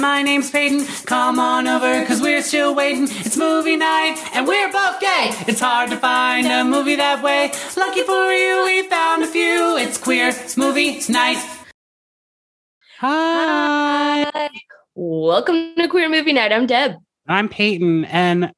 And my name's Peyton. Come on over, cause we're still waiting. It's movie night and we're both gay. It's hard to find a movie that way. Lucky for you, we found a few. It's queer movie night. Hi. Hi. Welcome to Queer Movie Night. I'm Deb. I'm Peyton, and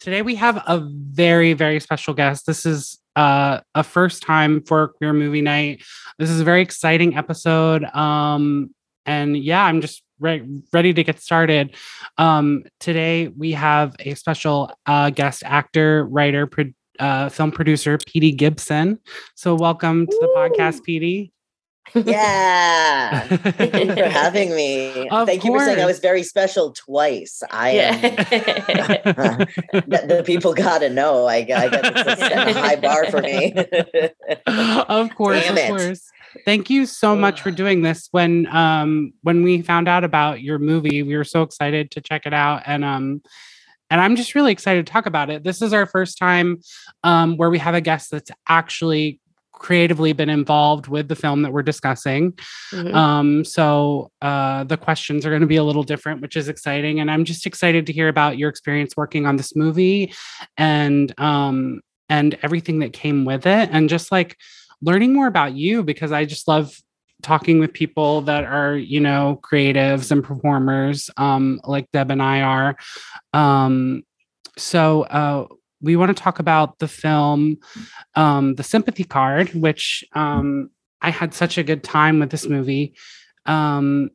today we have a very, very special guest. This is uh, a first time for Queer Movie Night. This is a very exciting episode. Um, and yeah, I'm just re- ready to get started. Um, today we have a special uh, guest actor, writer, pro- uh, film producer, Petey Gibson. So welcome to the podcast, Petey. Yeah. Thank you for having me. Of Thank you for saying I was very special twice. I am. Yeah. the, the people got to know. I, got- I got to set a high bar for me. of course, Damn of it. course. Thank you so much for doing this. When um when we found out about your movie, we were so excited to check it out and um and I'm just really excited to talk about it. This is our first time um where we have a guest that's actually creatively been involved with the film that we're discussing. Mhm. Um, so uh, the questions are going to be a little different, which is exciting. And I'm just excited to hear about your experience working on this movie and um, and everything that came with it, and just like learning more about you because I just love talking with people that are you know creatives and performers um, like Deb and I are. Um, so uh, we want to talk about the film um, the sympathy card which um, i had such a good time with this movie um,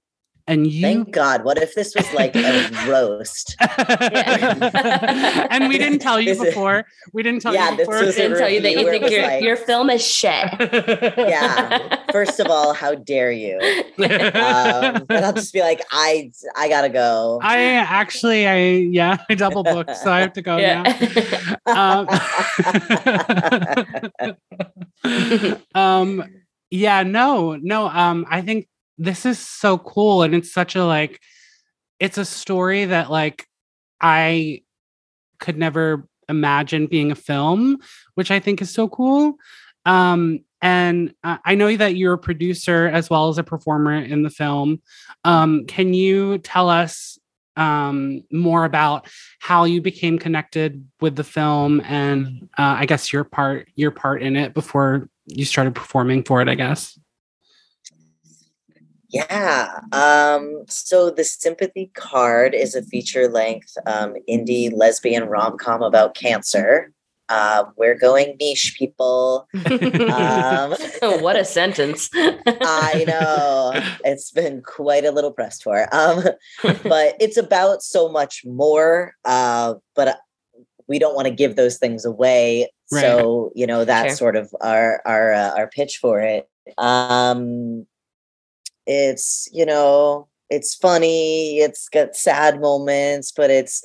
and you Thank God. What if this was like a roast? and we didn't tell you This is- before we didn't tell Yeah, you before was a Didn't tell you that you think your like- your film is shit. Yeah. First of all, how dare you? Um, and I'll just be like, I, I gotta go. I actually, I yeah, I double booked, so I have to go yeah. now. Um, um, yeah, no, no. Um, I think this is so cool, and it's such a like, it's a story that like I could never imagine being a film, which I think is so cool. Um, and uh, I know that you're a producer as well as a performer in the film. Um, can you tell us um, more about how you became connected with the film and uh, I guess your part your part in it before you started performing for it? I guess. Yeah. Um, so the sympathy card is a feature length um, indie lesbian rom com about cancer. Um, we're going niche, people. Um, what a sentence. I know it's been quite a little pressed for, um, but it's about so much more. Uh, but uh, we don't want to give those things away, so you know that's Sure. sort of our our uh, our pitch for it. Um, it's you know it's funny, it's got sad moments, but it's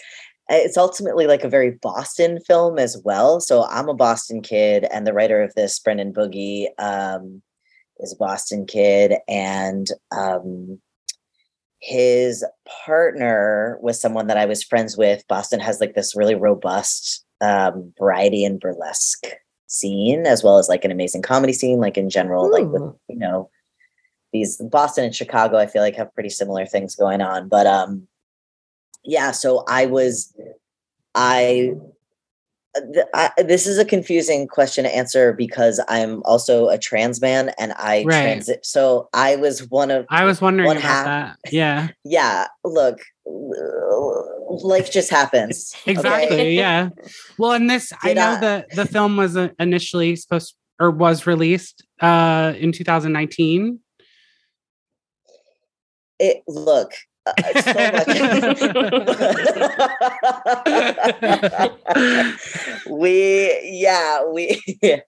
it's ultimately like a very Boston film as well. So I'm a Boston kid, and the writer of this, Brendan Boogie, um, is a Boston kid, and um, his partner was someone that I was friends with. Boston has like this really robust um, variety and burlesque scene, as well as like an amazing comedy scene, like in general, like with you know these Boston and Chicago. I feel like have pretty similar things going on, but um, yeah. So I was, I th- I, this is a confusing question to answer because I'm also a trans man and I Right. transit. So I was one of I was wondering about half- that. Yeah, yeah. Look, life just happens. okay? exactly. Yeah. Well, and this, I know I- that the film was uh, initially supposed or was released uh, in 2019. It look. uh, so much. we yeah we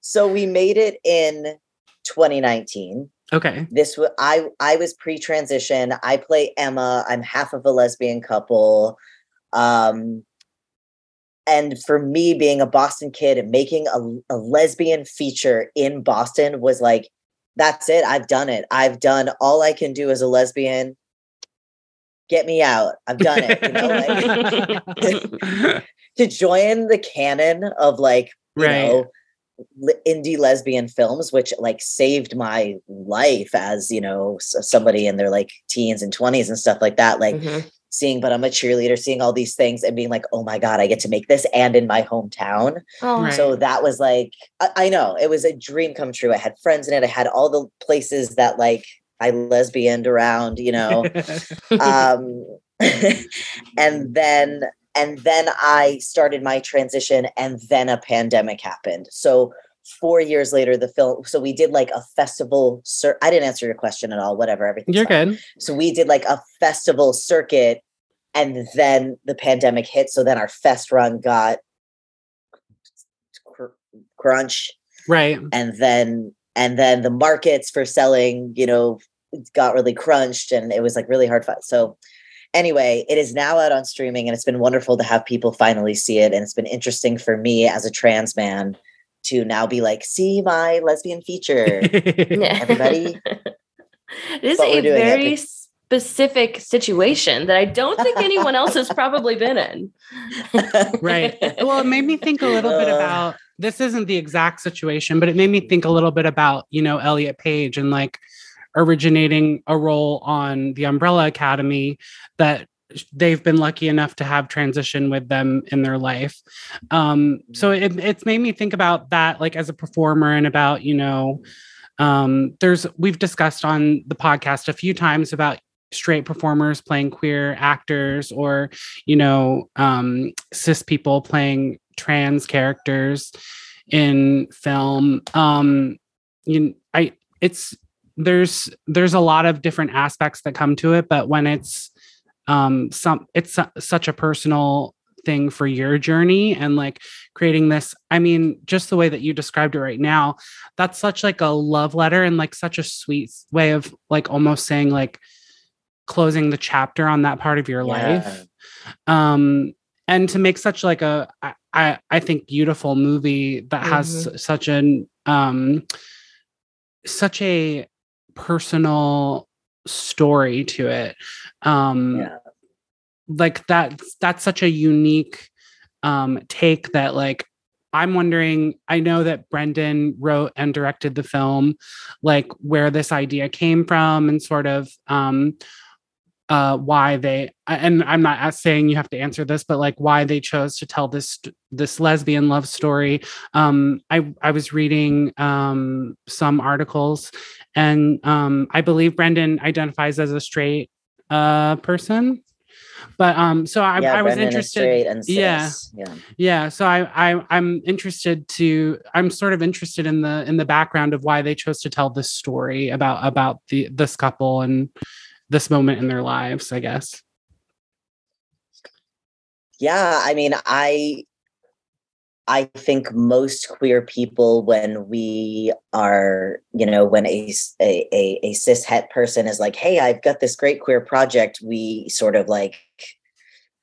so we made it in 2019 Okay. this was i i was pre-transition i play emma i'm half of a lesbian couple um and for me being a boston kid and making a, a lesbian feature in boston was like that's it i've done it i've done all i can do as a lesbian get me out i've done it you know like to join the canon of like you Right. know indie lesbian films which like saved my life as you know somebody in their like teens and 20s and stuff like that like Mhm. Seeing but i'm a cheerleader seeing all these things and being like oh my god i get to make this and in my hometown. Oh, Right. so that was like I, I know it was a dream come true. I had friends in it. I had all the places that like i lesbianed around you know? Um and then and then i started my transition and then a pandemic happened. So four years later the film so we did like a festival cir- i didn't answer your question at all whatever everything You're good. so we did like a festival circuit and then the pandemic hit so then our fest run got cr- crunch Right. and then and then the markets for selling you know got really crunched and it was like really hard fight so anyway it is now out on streaming and it's been wonderful to have people finally see it and it's been interesting for me as a trans man to now be like see my lesbian feature everybody it is But a doing it. very specific situation that I don't think anyone else has probably been in. right. Well, it made me think a little bit Uh. about this isn't the exact situation, but it made me think a little bit about, you know, Elliot Page and like originating a role on the Umbrella Academy that they've been lucky enough to have transition with them in their life. Um, so it, it's made me think about that like as a performer and about, you know, um, there's we've discussed on the podcast a few times about straight performers playing queer actors or you know um cis people playing trans characters in film. Um you i it's there's there's a lot of different aspects that come to it but when it's um some it's su- such a personal thing for your journey and like creating this i mean just the way that you described it right now that's such like a love letter and like such a sweet way of like almost saying like closing the chapter on that part of your life. Um and to make such like a I- I think beautiful movie that has such an um such a personal story to it. Um Yeah. like that that's such a unique um take that like I'm wondering I know that Brendan wrote and directed the film like where this idea came from and sort of um uh why they and i'm not saying you have to answer this but like why they chose to tell this this lesbian love story. Um i i was reading um some articles and um i believe brendan identifies as a straight uh person. But um so i, yeah, I was Brendan interested and yeah. yeah. Yeah so I, I i'm interested to i'm sort of interested in the in the background of why they chose to tell this story about about the this couple and this moment in their lives i guess yeah i mean i i think most queer people when we are you know when a a a cis het person is like hey i've got this great queer project we sort of like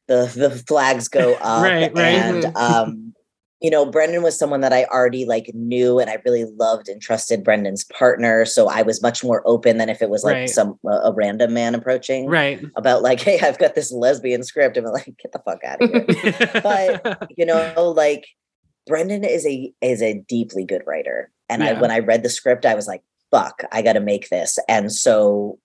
the the flags go up Right, right. and um you know brendan was someone that i already like knew and i really loved and trusted brendan's partner so i was much more open than if it was like Right. some a, a random man approaching right. about like hey i've got this lesbian script and i'm like get the fuck out of here. But- you know like brendan is a is a deeply good writer and i when i read the script i was like fuck i gotta make this. And so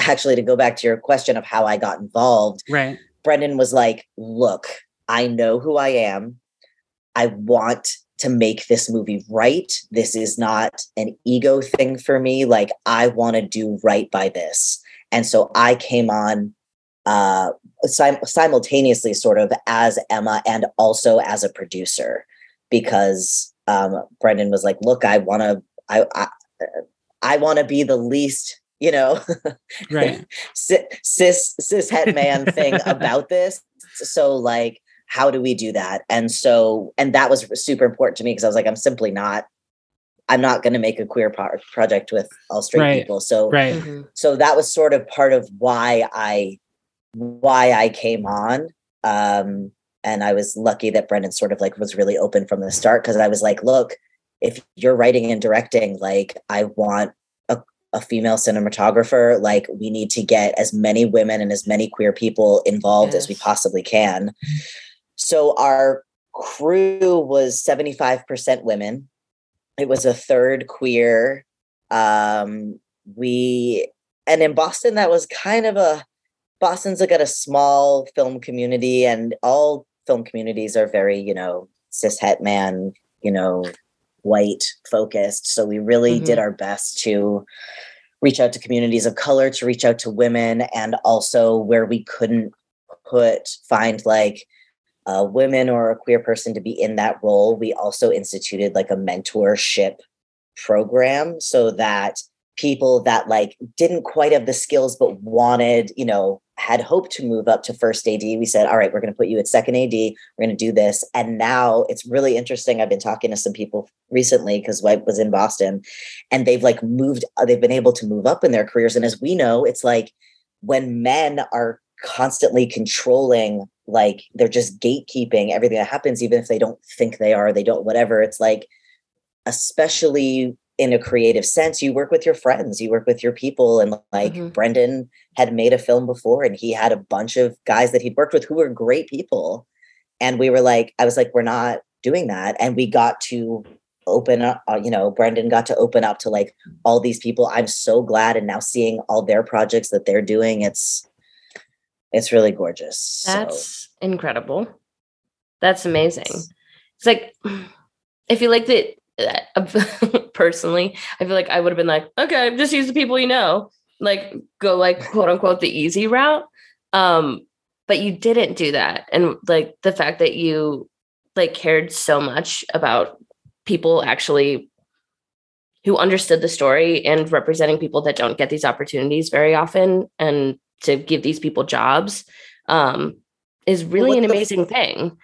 actually to go back to your question of how i got involved right. Brendan was like look i know who i am i want to make this movie right. This is not an ego thing for me. Like i want to do right by this. And so i came on uh sim- simultaneously sort of as emma and also as a producer because um brendan was like look i want to i i, I want to be the least you know right. cis cis cis het man thing about this. So like how do we do that and so and that was super important to me because i was like i'm simply not i'm not going to make a queer pro- project with all straight Right. people so right Mhm. so that was sort of part of why i why i came on um and I was lucky that Brendan sort of like was really open from the start because I was like, look, if you're writing and directing, like I want a, a female cinematographer, like we need to get as many women and as many queer people involved yes. as we possibly can. So our crew was 75% women. It was a third queer. Um, we and in Boston, that was kind of a Boston's like got a small film community, and all film communities are very, you know, cis het man, you know, white focused. So we really mm-hmm. did our best to reach out to communities of color, to reach out to women, and also where we couldn't put find like a woman or a queer person to be in that role, we also instituted like a mentorship program so that people that like didn't quite have the skills but wanted you know had hoped to move up to first ad we said all right we're going to put you at second ad we're going to do this. And now it's really interesting i've been talking to some people recently because i was in boston and they've like moved uh, they've been able to move up in their careers and as we know it's like when men are constantly controlling like they're just gatekeeping everything that happens even if they don't think they are they don't whatever. It's like especially in a creative sense you work with your friends you work with your people and like mm-hmm. brendan had made a film before and he had a bunch of guys that he'd worked with who were great people. And we were like i was like we're not doing that. And we got to open up uh, you know brendan got to open up to like all these people. I'm so glad and now seeing all their projects that they're doing it's it's really gorgeous that's so. incredible that's amazing it's like i feel like that personally, I feel like I would have been like, okay, just use the people you know, like go like quote unquote the easy route. Um, but you didn't do that. And like the fact that you like cared so much about people actually who understood the story and representing people that don't get these opportunities very often and to give these people jobs um, is really an amazing thing.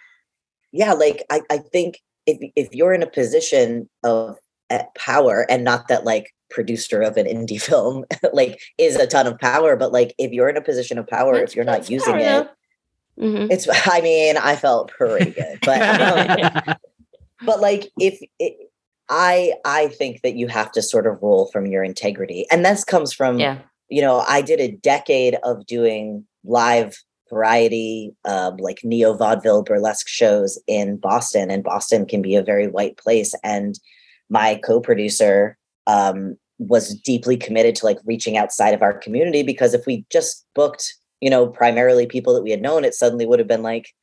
Yeah, like I, I think if if you're in a position of uh, power and not that like producer of an indie film like is a ton of power but like if you're in a position of power if you're not using power, it mm-hmm. it's i mean i felt pretty good but um, but like if it, i i think that you have to sort of roll from your integrity and this comes from yeah you know i did a decade of doing live variety, um, like neo vaudeville burlesque shows in Boston, and Boston can be a very white place. And my co-producer um, was deeply committed to like reaching outside of our community because if we just booked, you know, primarily people that we had known, it suddenly would have been like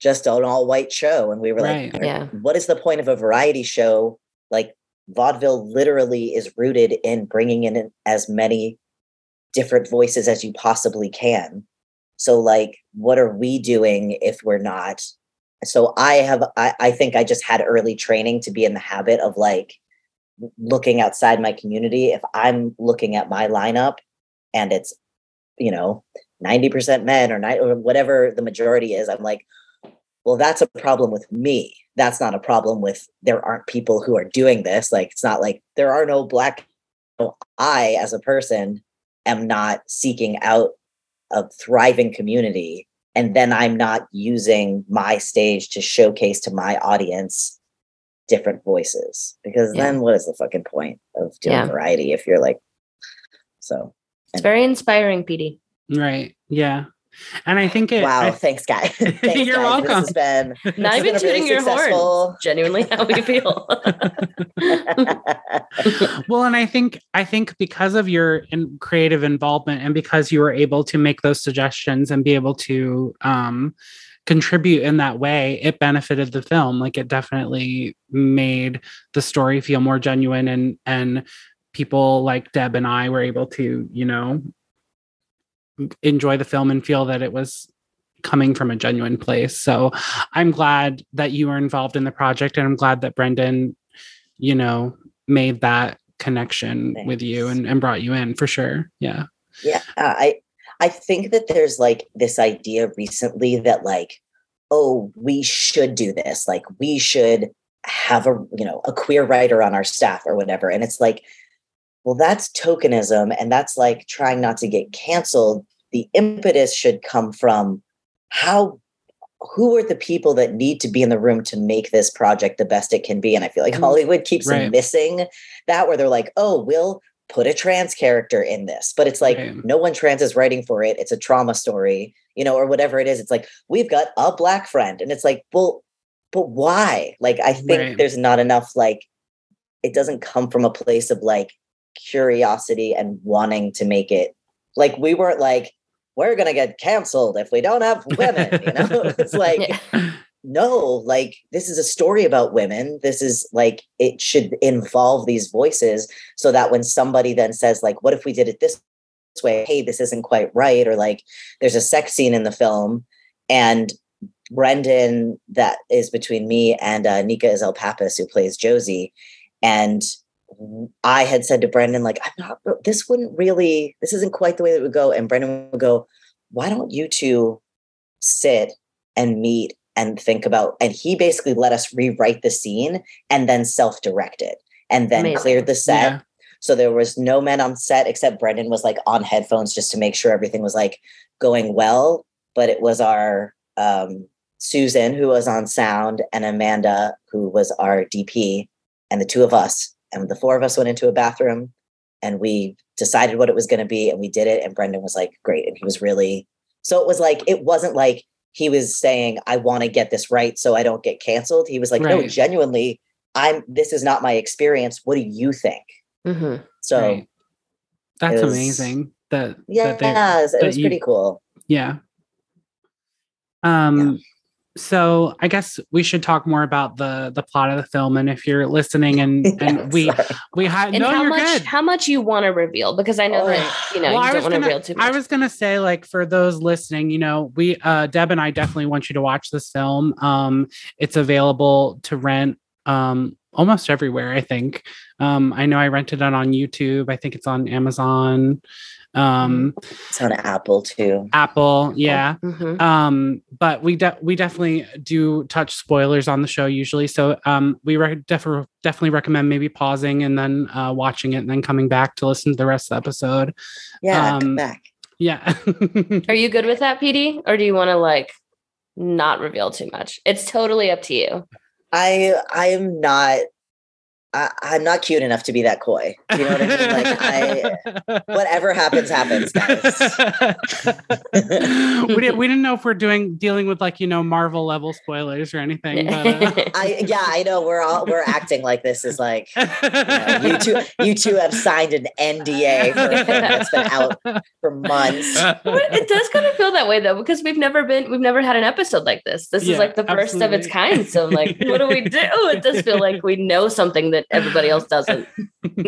just an all-white show, and we were right. like, yeah. what is the point of a variety show? Like vaudeville literally is rooted in bringing in as many different voices as you possibly can so like, what are we doing if we're not? So I have, I, I think I just had early training to be in the habit of like looking outside my community. If I'm looking at my lineup and it's, you know, 90% men or, 90, or whatever the majority is, I'm like, well, that's a problem with me. That's not a problem with there aren't people who are doing this. Like, it's not like there are no black. I, as a person, am not seeking out a thriving community and then i'm not using my stage to showcase to my audience different voices because yeah. then what is the fucking point of doing yeah. variety if you're like so it's very inspiring Petey right yeah and I think it. Wow! I, thanks, guy. thanks, you're guys. welcome. This has been not even tooting really your horn. Genuinely, how we feel. well, and I think I think because of your in creative involvement and because you were able to make those suggestions and be able to um, contribute in that way, it benefited the film. Like it definitely made the story feel more genuine and and people like Deb and I were able to, you know, enjoy the film and feel that it was coming from a genuine place. So I'm glad that you were involved in the project and I'm glad that Brendan, you know, made that connection Thanks. with you and, and brought you in for sure. Yeah. Yeah. Uh, I I think that there's like this idea recently that like, oh, we should do this. Like we should have a, you know, a queer writer on our staff or whatever. And it's like, well, that's tokenism and that's like trying not to get canceled. The impetus should come from how who are the people that need to be in the room to make this project the best it can be? And I feel like Mm. Hollywood keeps Right. missing that where they're like, oh, we'll put a trans character in this. But it's like Right. no one trans is writing for it. It's a trauma story, you know, or whatever it is. It's like, we've got a black friend. And it's like, well, but why? Like, I think Right. there's not enough, like, it doesn't come from a place of like curiosity and wanting to make it like we weren't like, we're gonna get canceled if we don't have women, you know? it's like Yeah. no, like this is a story about women. This is like it should involve these voices so that when somebody then says, like, what if we did it this way? Hey, this isn't quite right, or like there's a sex scene in the film, and Brendan that is between me and uh, Nika Ezell Pappas, who plays Josie, and I had said to Brendan, like, I'm not. This wouldn't really. This isn't quite the way that it would go. And Brendan would go, Why don't you two sit and meet and think about? And he basically let us rewrite the scene and then self-direct it, and then Amazing. cleared the set. Yeah. So there was no men on set except Brendan was like on headphones just to make sure everything was like going well. But it was our um, Susan who was on sound and Amanda who was our DP and the two of us and the four of us went into a bathroom and we decided what it was going to be and we did it and Brendan was like great and he was really so it was like it wasn't like he was saying I want to get this right so I don't get canceled. He was like no genuinely I'm this is not my experience. What do you think? Mhm. So Right. That's was- amazing. That yeah, that they- it was, that was you- pretty cool. yeah. Um so I guess we should talk more about the the plot of the film and if you're listening and and Yeah, we sorry. we had And no how you're much good. how much you want to reveal because I know Oh. that you know Well, I you was don't want gonna- reveal too much. I was gonna say, like, for those listening, you know, we uh Deb and I definitely want you to watch this film. Um, it's available to rent um almost everywhere, I think. Um, I know I rented it on YouTube. I think it's on Amazon, um, It's on Apple too. Apple, yeah. Mhm. Um, but we de- we definitely do touch spoilers on the show usually. So um, we re- def- definitely recommend maybe pausing and then uh, watching it and then coming back to listen to the rest of the episode. Yeah, Um, come back. Yeah. Are you good with that, Petey? Or do you want to like not reveal too much? It's totally up to you. I I am not I, I'm not cute enough to be that coy. You know what I mean? Like I whatever happens, happens, guys. we, didn't, we didn't know if we're doing dealing with like you know Marvel level spoilers or anything. But, uh, I yeah, I know we're all we're acting like this is like you, know, you two you two have signed an NDA for a film that's been out for months. But it does kind of feel that way though, because we've never been, we've never had an episode like this. This Yeah, is like the first of its kind. So, like, what do we do? It does feel like we know something that everybody else doesn't.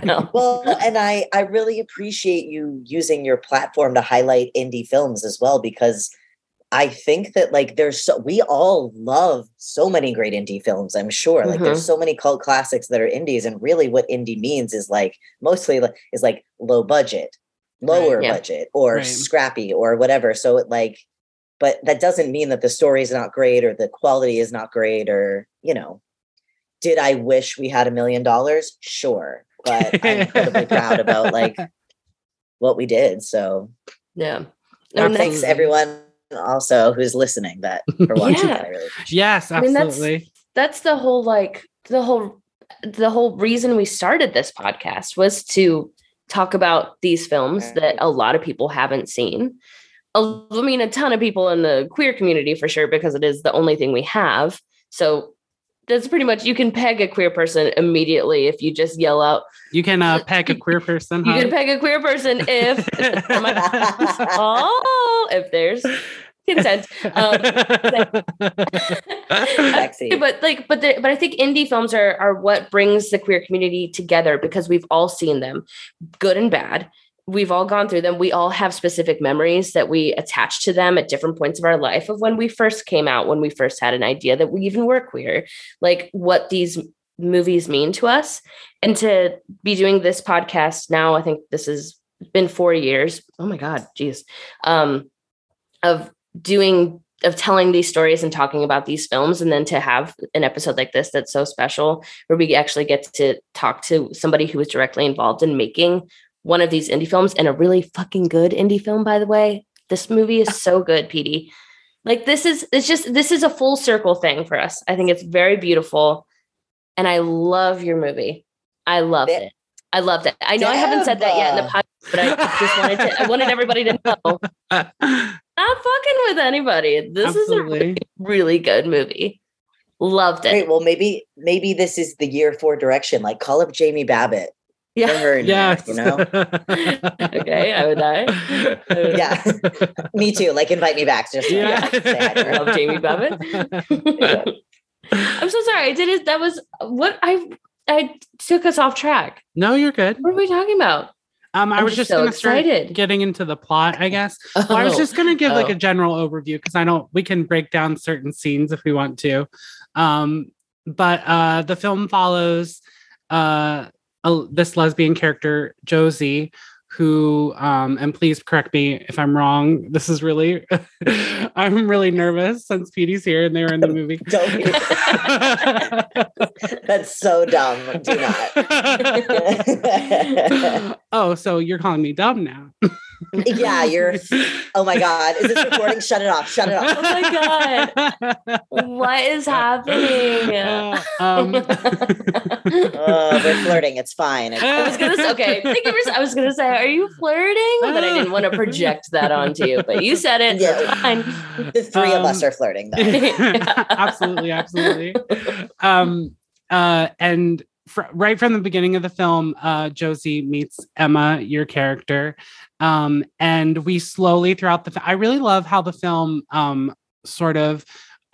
No. Well, and I I really appreciate you using your platform to highlight indie films as well because I think that like there's so we all love so many great indie films. I'm sure like there's mm-hmm. so many cult classics that are indies, and really what indie means is like mostly is like low budget, lower yeah. budget, or Right. scrappy or whatever. So it like, but that doesn't mean that the story is not great or the quality is not great or you know. Did I wish we had a million dollars? Sure, but I'm incredibly proud about like what we did. So Yeah. and And thanks everyone also who's listening that for watching. Yeah. I really appreciate yes, I mean, that's- absolutely. that's the whole like the whole the whole reason we started this podcast was to talk about these films that a lot of people haven't seen. I mean, a ton of people in the queer community for sure, because it is the only thing we have. So that's pretty much you can peg a queer person immediately if you just yell out. You can uh, peg a queer person. You huh? can peg a queer person if oh, my- oh if there's consent. Um, Sexy. but like but the, but i think indie films are are what brings the queer community together because we've all seen them good and bad we've all gone through them. We all have specific memories that we attach to them at different points of our life of when we first came out when we first had an idea that we even were queer like what these movies mean to us. And to be doing this podcast now i think this has been four years oh my god geez um of doing of telling these stories and talking about these films and then to have an episode like this that's so special where we actually get to talk to somebody who was directly involved in making one of these indie films and a really fucking good indie film by the way this movie is so good Petey Like this is it's just this is a full circle thing for us. I think it's very beautiful. And I love your movie. I loved it. I loved it. I know I haven't said that yet in the Deb. podcast, but I just wanted to I wanted everybody to know. Not fucking with anybody. This is a really, really good movie. Loved it. Great. Well, maybe maybe this is the year for direction. Like call up Jamie Babbitt. Put yeah. her in Yes. here, you know? Okay, I would die. Yeah. Me too. Like invite me back just so I Yeah. can say hi to her. Love Jamie Babbitt. I'm so sorry. I did it. That was what I I took us off track. no, you're good. What are we talking about? Um, I I'm was just just so gonna start excited. getting into the plot, I guess. Well, I was Oh. just gonna give like Oh. a general overview because I know we can break down certain scenes if we want to. Um, but uh, the film follows uh, a, this lesbian character Josie, who um, and please correct me if I'm wrong. This is really, I'm really nervous since Petey's here and they were in the movie. Don't be- That's so dumb. Do not. oh, so you're calling me dumb now? Yeah, you're oh my god. Is this recording? Shut it off. Shut it off! Oh my god. What is happening? Uh, um, Oh, we're flirting. It's fine. It's I was gonna say, okay, thank you for I was gonna say, are you flirting? But I didn't want to project that onto you. But you said it, so it's fine. the three of us Um, are flirting though. absolutely, absolutely. Um, uh, and fr- right from the beginning of the film, uh, Josie meets Emma, your character, um, and we slowly throughout the. F- I really love how the film um, sort of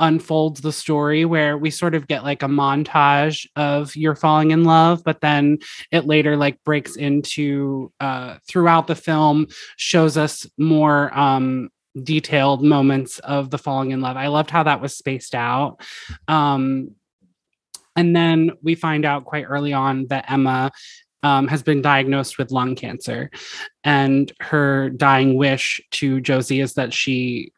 unfolds the story where we sort of get like a montage of you're falling in love but then it later like breaks into uh throughout the film shows us more um detailed moments of the falling in love. I loved how that was spaced out. Um, and then we find out quite early on that Emma um, has been diagnosed with lung cancer, and her dying wish to Josie is that she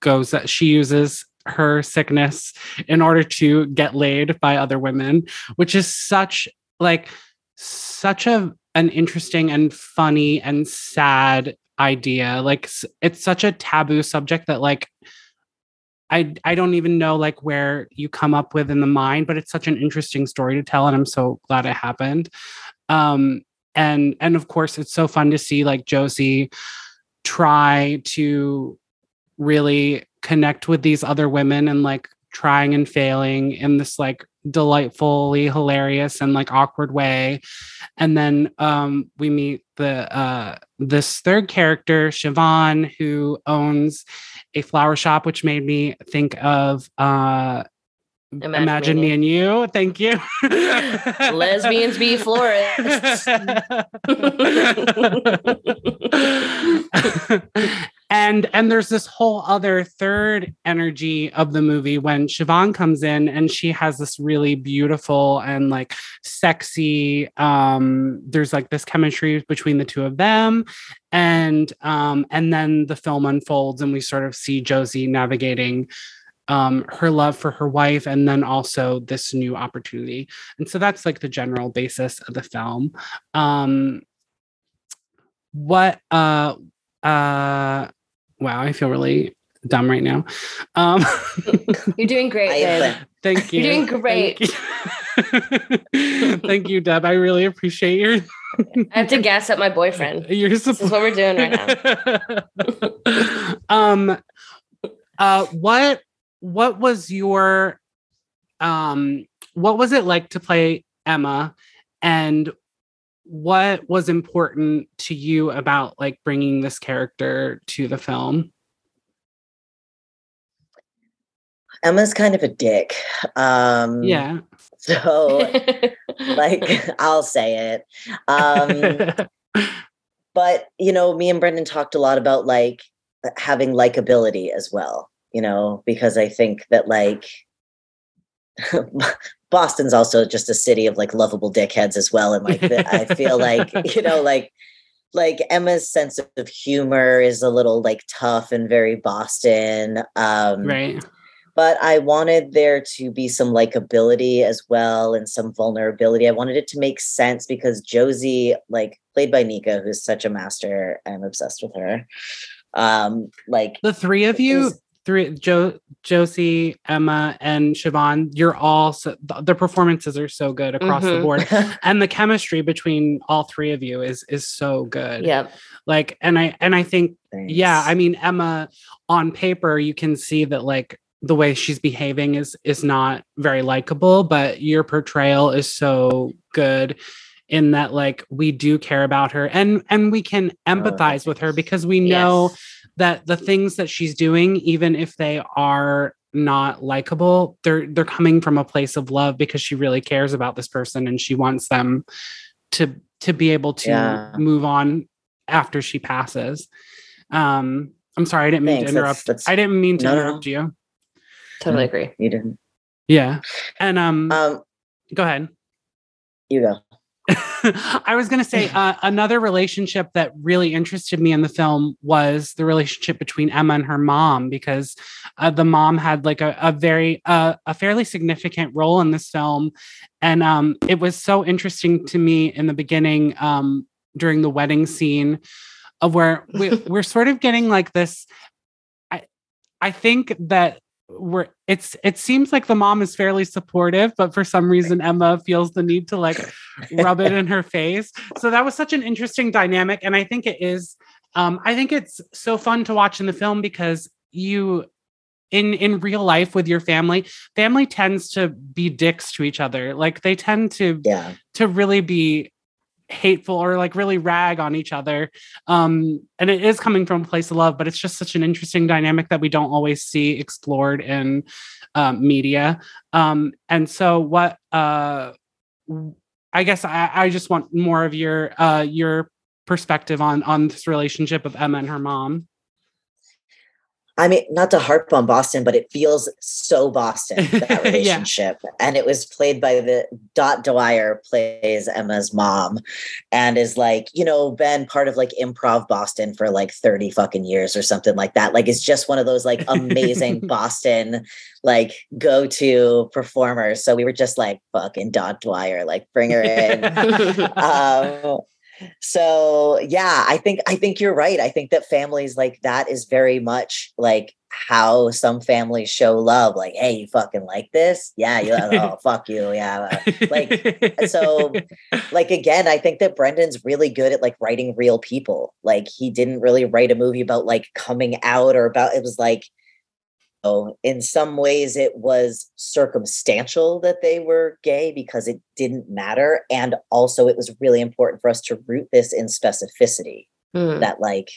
goes that she uses her sickness in order to get laid by other women, which is such like such a an interesting and funny and sad idea. Like it's such a taboo subject that like I I don't even know like where you come up with in the mind but it's such an interesting story to tell and I'm so glad it happened. Um and and of course it's so fun to see like Josie try to really connect with these other women and like trying and failing in this like delightfully hilarious and like awkward way and then um we meet the uh this third character Siobhan who owns a flower shop which made me think of uh Imagine Imagine, Me me and you. Thank you. Lesbians be florists. and and there's this whole other third energy of the movie when Siobhan comes in and she has this really beautiful and like sexy um there's like this chemistry between the two of them. And um and then the film unfolds and we sort of see Josie navigating um her love for her wife and then also this new opportunity. And so that's like the general basis of the film. Um what uh uh wow i feel really dumb right now. Um You're doing great, I thank you You're doing great. thank you, Thank you, deb. I really appreciate your I have to gas up my boyfriend. your This is support what we're doing right now. um uh what what was your um what was it like to play emma? And what was important to you about like bringing this character to the film Emma's kind of a dick. Um yeah so like I'll say it. Um but you know me and brendan talked a lot about like having likability as well you know because i think that like boston's also just a city of like lovable dickheads as well and like the- i feel like you know like like emma's sense of humor is a little like tough and very boston um right but I wanted there to be some likability as well and some vulnerability. I wanted it to make sense because Josie, like played by Nika, who's such a master, I'm obsessed with her. Um, like the three of you three Jo Josie, Emma, and Siobhan, you're all so, the, the performances are so good across the Mhm. board. And the chemistry between all three of you is is so good. Yeah. Like and I and I think yeah, I mean Emma on paper you can see that like the way she's behaving is is not very likable, but your portrayal is so good in that like we do care about her and and we can empathize with her because we know Yes. That the things that she's doing even if they are not likable they're they're coming from a place of love because she really cares about this person and she wants them to to be able to Yeah. move on after she passes um i'm sorry i didn't mean Thanks, to interrupt that's- i didn't mean to No, no, no. you Totally agree. you didn't. yeah and um Um, go ahead you go. I was going to say uh, another relationship that really interested me in the film was the relationship between Emma and her mom because uh, the mom had like a, a very uh, a fairly significant role in this film, and um, it was so interesting to me in the beginning um, during the wedding scene of where we, we're sort of getting like this. I I think that we're it's it seems like the mom is fairly supportive but for some reason emma feels the need to like rub it in her face. So that was such an interesting dynamic and i think it is um i think it's so fun to watch in the film because you in in real life with your family family tends to be dicks to each other. Like they tend to Yeah. to really be hateful or like really rag on each other. Um and it is coming from a place of love but it's just such an interesting dynamic that we don't always see explored in um, media. Um and so what uh i guess i i just want more of your uh your perspective on on this relationship of emma and her mom I mean, not to harp on Boston, but it feels so Boston, that Yeah. relationship. And it was played by the Dot Dwyer plays Emma's mom and is like, you know, been part of like improv Boston for like 30 fucking years or something like that. Like it's just one of those like amazing Boston like go-to performers. So we were just like fucking Dot Dwyer, like bring her in. um so yeah i think i think you're right i think that families like that is very much like how some families show love like hey you fucking like this? Yeah you oh fuck you. Yeah uh, like, uh, so like again i think that brendan's really good at like writing real people like he didn't really write a movie about like coming out or about it was like in some ways it was circumstantial that they were gay because it didn't matter and also it was really important for us to root this in specificity Hmm. that like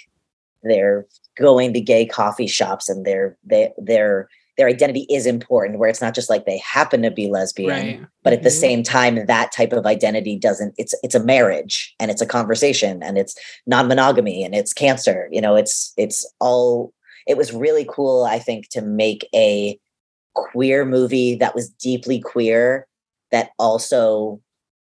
they're going to gay coffee shops and their they their their identity is important where it's not just like they happen to be lesbian right but at the Mhm. same time that type of identity doesn't it's it's a marriage and it's a conversation and it's non-monogamy and it's cancer you know it's it's all it was really cool i think to make a queer movie that was deeply queer that also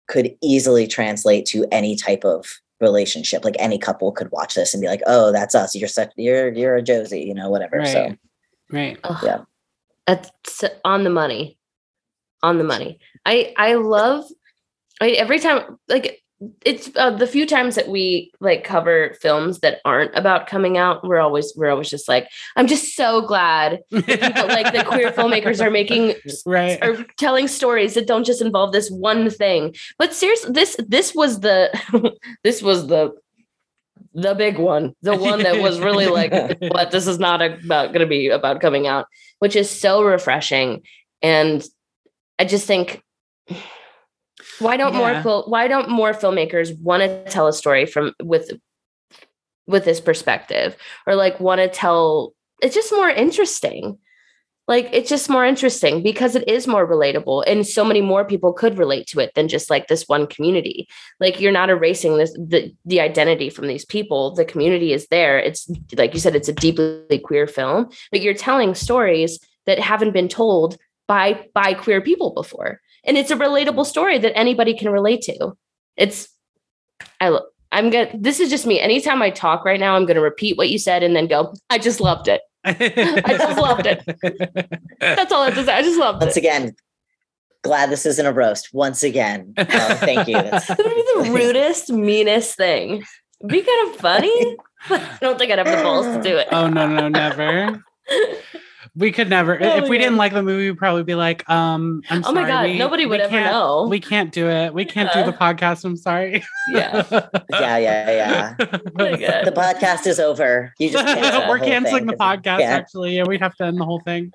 could easily translate to any type of relationship like any couple could watch this and be like oh that's us you're such you're you're a josie you know whatever so right right Ugh. Yeah. That's on the money. On the money. I I love I every time like it's uh, the few times that we like cover films that aren't about coming out we're always we're always just like i'm just so glad people like the queer filmmakers are making right. are telling stories that don't just involve this one thing. But seriously this this was the this was the the big one the one that was really like what? This is not about going to be about coming out which is so refreshing. And i just think why don't more Yeah. fil- why don't more filmmakers want to tell a story from with with this perspective? Or like want to tell it's just more interesting. Like it's just more interesting because it is more relatable and so many more people could relate to it than just like this one community. Like you're not erasing this the, the identity from these people. The community is there. It's like you said it's a deeply queer film but you're telling stories that haven't been told by by queer people before and it's a relatable story that anybody can relate to. It's I I'm gonna this is just me. Anytime i talk right now i'm gonna repeat what you said and then go i just loved it. I just loved it. that's all i have to say. I just loved once it. Once again glad this isn't a roast. Once again. Oh, thank you. That's- That would be the rudest, meanest thing. It'd be kind of funny. I don't think I'd have the balls to do it. oh no no never We could never. Oh if my we didn't like the movie, we'd probably be like, um, I'm Oh my God, we- nobody would we ever can't- know. We can't do it. We can't do the podcast. I'm sorry. Yeah. Yeah, yeah, yeah. Oh my God. The podcast is over. You just canceled the We're canceling thing the 'cause podcast. can't. Actually, yeah, we'd have to end the whole thing.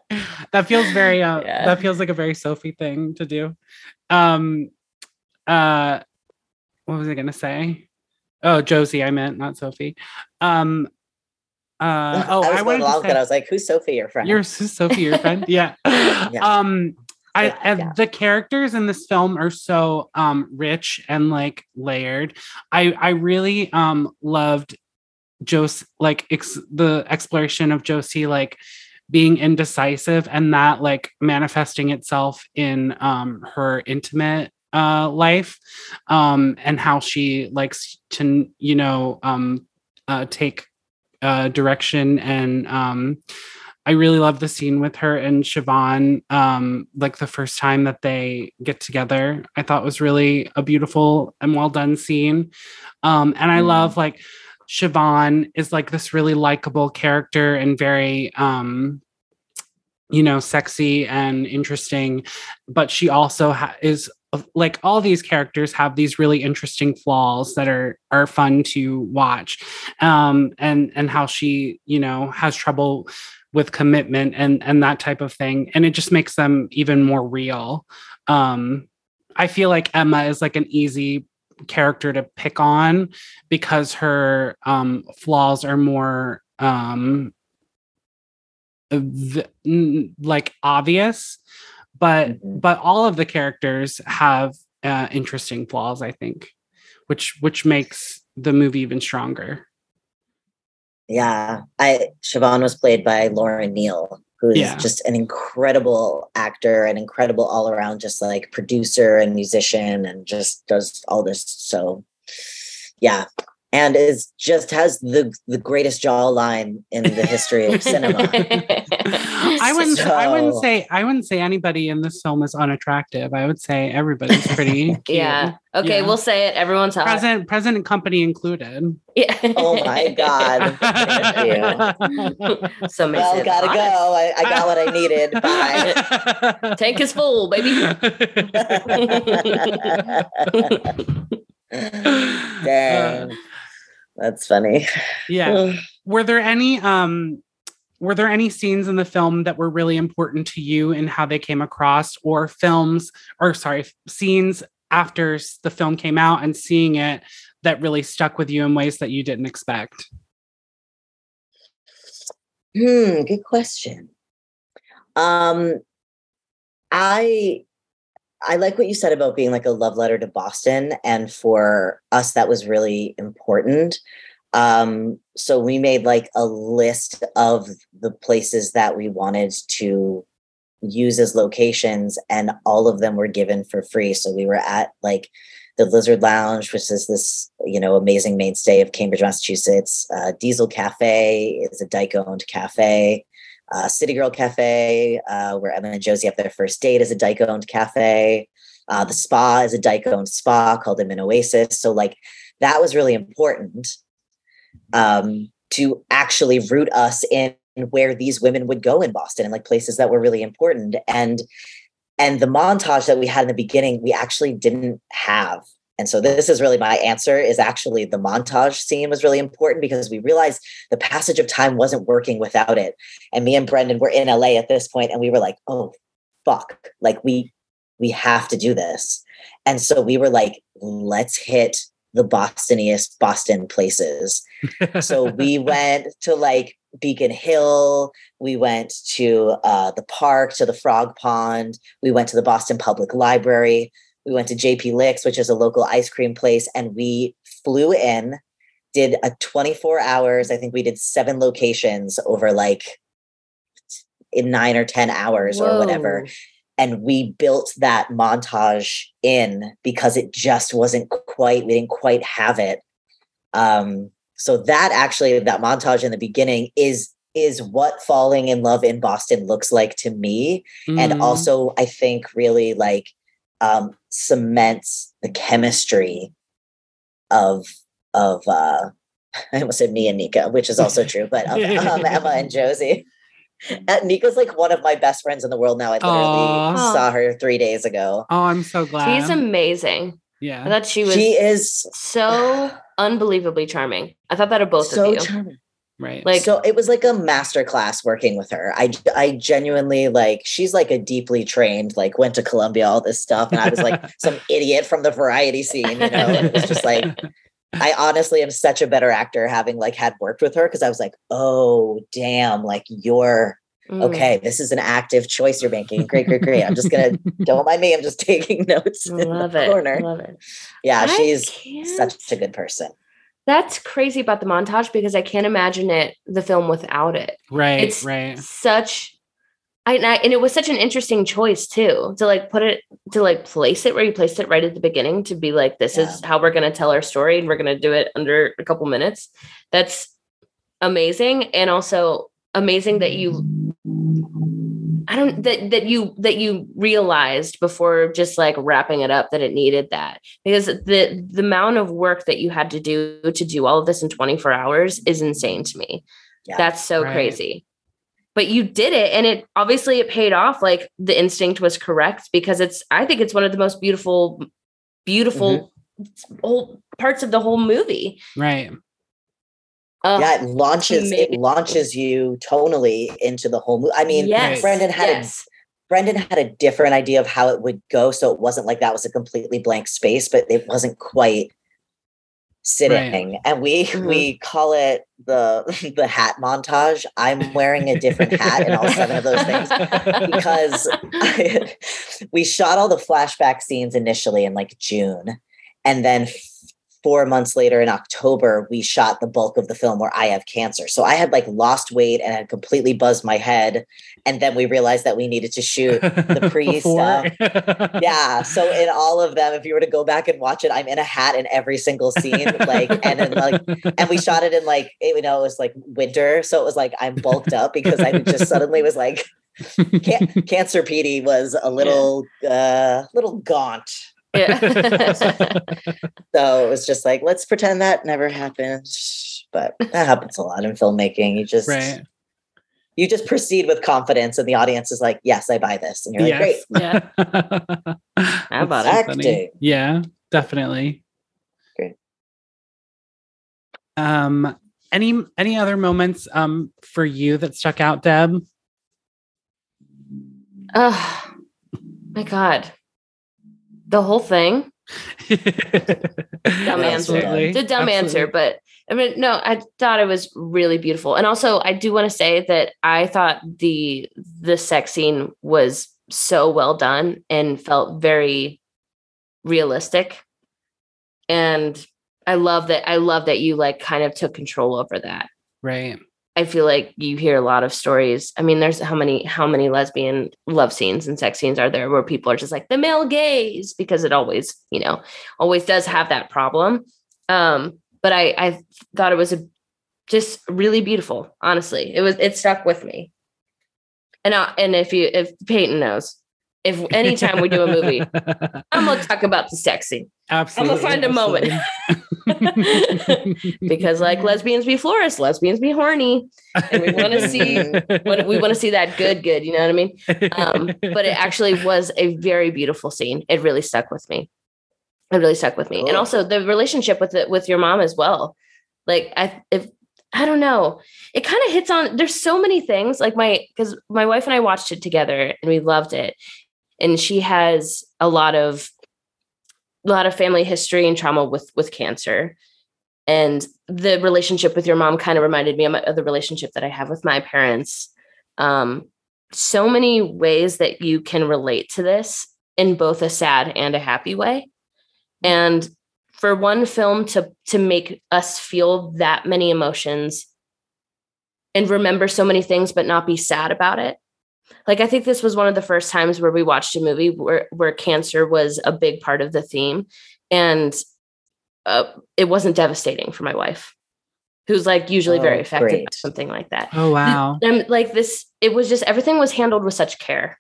That feels very. Uh, Yeah. That feels like a very Sophie thing to do. Um. Uh. What was I gonna say? Oh, Josie. I meant not Sophie. Um. Uh. Oh, I was I, wanted to say. I was like, "Who's Sophie, your friend?" You're Sophie, your friend. Yeah. Um. I, Yeah, yeah. the characters in this film are so um rich and like layered. I I really um loved Josie like ex- the exploration of Josie like being indecisive and that like manifesting itself in um her intimate uh life um and how she likes to you know um uh take uh direction and um I really love the scene with her and Siobhan, um, like the first time that they get together. I thought was really a beautiful and well done scene. Um, and I Mhm. love like Siobhan is like this really likable character and very um, you know, sexy and interesting, but she also ha- is like all these characters have these really interesting flaws that are are fun to watch um and and how she you know has trouble with commitment and and that type of thing and it just makes them even more real. Um i feel like emma is like an easy character to pick on because her um flaws are more um like obvious but Mhm. but all of the characters have uh, interesting flaws i think which which makes the movie even stronger Yeah, I Siobhan was played by Lauren Neal, who is Yeah. just an incredible actor, an incredible all around just like producer and musician, and just does all this. So, yeah, and is just has the the greatest jawline in the history of cinema. I wouldn't. I wouldn't say. I wouldn't say anybody in this film is unattractive. I would say everybody's pretty. cute. yeah. Okay, Yeah. we'll say it. Everyone's hot. Present, present, and company included. Yeah. Oh my God. So makes well, gotta hot. go. I, I got what I needed. Bye. Tank is full, baby. Dang, that's funny. yeah. Were there any um were there any scenes in the film that were really important to you in how they came across or films or sorry, scenes after the film came out and seeing it that really stuck with you in ways that you didn't expect? Hmm, good question. Um, I I like what you said about being like a love letter to Boston, and for us, that was really important. Um, so we made like a list of the places that we wanted to use as locations, and all of them were given for free. So we were at like the Lizard Lounge, which is this you know amazing mainstay of Cambridge, Massachusetts. Uh, Diesel Cafe is a Dyke-owned cafe. Uh, City Girl Cafe, uh, where Emma and Josie have their first date, is a Dyke-owned cafe. Uh, the spa is a Dyke-owned spa called the Min Oasis. So like that was really important um, to actually root us in where these women would go in Boston and like places that were really important. And and the montage that we had in the beginning, we actually didn't have. And so this is really my answer is actually the montage scene was really important because we realized the passage of time wasn't working without it. And me and Brendan were in LA at this point and we were like, oh fuck, like we we have to do this. And so we were like, let's hit the Bostoniest Boston places. So we went to like Beacon Hill, we went to uh, the park, to the frog pond, we went to the Boston Public Library, we went to JP Licks, which is a local ice cream place, and we flew in, did a 24 hours. I think we did seven locations over like in nine or 10 hours or whatever. And we built that montage in because it just wasn't quite, we didn't quite have it. Um, so that actually, that montage in the beginning is is what falling in love in Boston looks like to me and Mm. also i think really like um cements the chemistry of of uh i almost said me and nika which is also true but of um, emma and josie Uh, Nika's like one of my best friends in the world now. I literally Aw. saw her three days ago. Oh, I'm so glad. She's amazing. Yeah. I thought she was She is so unbelievably charming. I thought that of both so of you. charming. Right. Like- so it was like a master class working with her. I I genuinely like she's like a deeply trained, like went to Columbia, all this stuff. And I was like some idiot from the variety scene, you know. And it was just like I honestly am such a better actor having like had worked with her because I was like, oh damn, like you're Mm. okay, this is an active choice you're making. Great, great, great. I'm just gonna don't mind me. I'm just taking notes in Love the it. corner. Love it. Yeah, I she's can't- such a good person. That's crazy about the montage because I can't imagine it the film without it. right. it's right. Such I, and I and it was such an interesting choice too to like put it to like place it where you placed it right at the beginning to be like this is how we're going to tell our story and we're going to do it under a couple minutes. That's amazing and also amazing that you I don't that that you that you realized before just like wrapping it up that it needed that because the the amount of work that you had to do to do all of this in 24 hours is insane to me. Yeah. That's so Right. crazy. But you did it and it obviously it paid off like the instinct was correct because it's I think it's one of the most beautiful beautiful mm-hmm. whole parts of the whole movie. Right. Ugh, yeah, it launches it launches you tonally into the whole movie. I mean, yes, Brendan had a. Brendan had a different idea of how it would go, so it wasn't like that was a completely blank space, but it wasn't quite sitting. And we Mhm. we call it the the hat montage. I'm wearing a different hat in all seven of those things because we shot all the flashback scenes initially in like June, and then f- four months later in October, we shot the bulk of the film where I have cancer. So I had like lost weight and had completely buzzed my head, and then we realized that we needed to shoot. the pre Yeah, so in all of them, if you were to go back and watch it, I'm in a hat in every single scene, like, and then like, and we shot it in like, you know, it was like winter, so it was like I'm bulked up because I just suddenly was like, can- Cancer Petey was a little, uh, little gaunt. Yeah. So it was just like, let's pretend that never happened. But that happens a lot in filmmaking. You just, right. you just proceed with confidence, and the audience is like, yes, I buy this, and you're like, great. Yes. How about That's it? so funny. Yeah, definitely. Great. Um, any any other moments um for you that stuck out, Deb? oh my god. The whole thing. Dumb answer. Absolutely. It's a dumb answer, but I mean, no, I thought it was really beautiful. And also I do want to say that I thought the the sex scene was so well done and felt very realistic. And I love that I love that you like kind of took control over that. Right. I feel like you hear a lot of stories. I mean, there's how many how many lesbian love scenes and sex scenes are there where people are just like the male gaze because it always, you know, always does have that problem. Um, but I I thought it was a just really beautiful. Honestly, it was it stuck with me. And I, and if you if Peyton knows, if anytime we do a movie, I'm gonna talk about the sex scene absolutely. I'm gonna find a moment. because like lesbians be florists, lesbians be horny. and we wanna see What we want to see that good, good. You know what I mean? um, but it actually was a very beautiful scene. It really stuck with me. It really stuck with me, and also the relationship with it with your mom as well. Like I, if I don't know, it kind of hits on. There's so many things. Like my because my wife and I watched it together and we loved it, and she has a lot of a lot of family history and trauma with with cancer. And the relationship with your mom kind of reminded me of, the relationship that I have with my parents um, so many ways that you can relate to this in both a sad and a happy way. And for one film to to make us feel that many emotions and remember so many things but not be sad about it. Like I think this was one of the first times where we watched a movie where where cancer was a big part of the theme. And uh, it wasn't devastating for my wife who's like usually Oh, very affected by something like that. Oh wow. and like this it was just everything was handled with such care.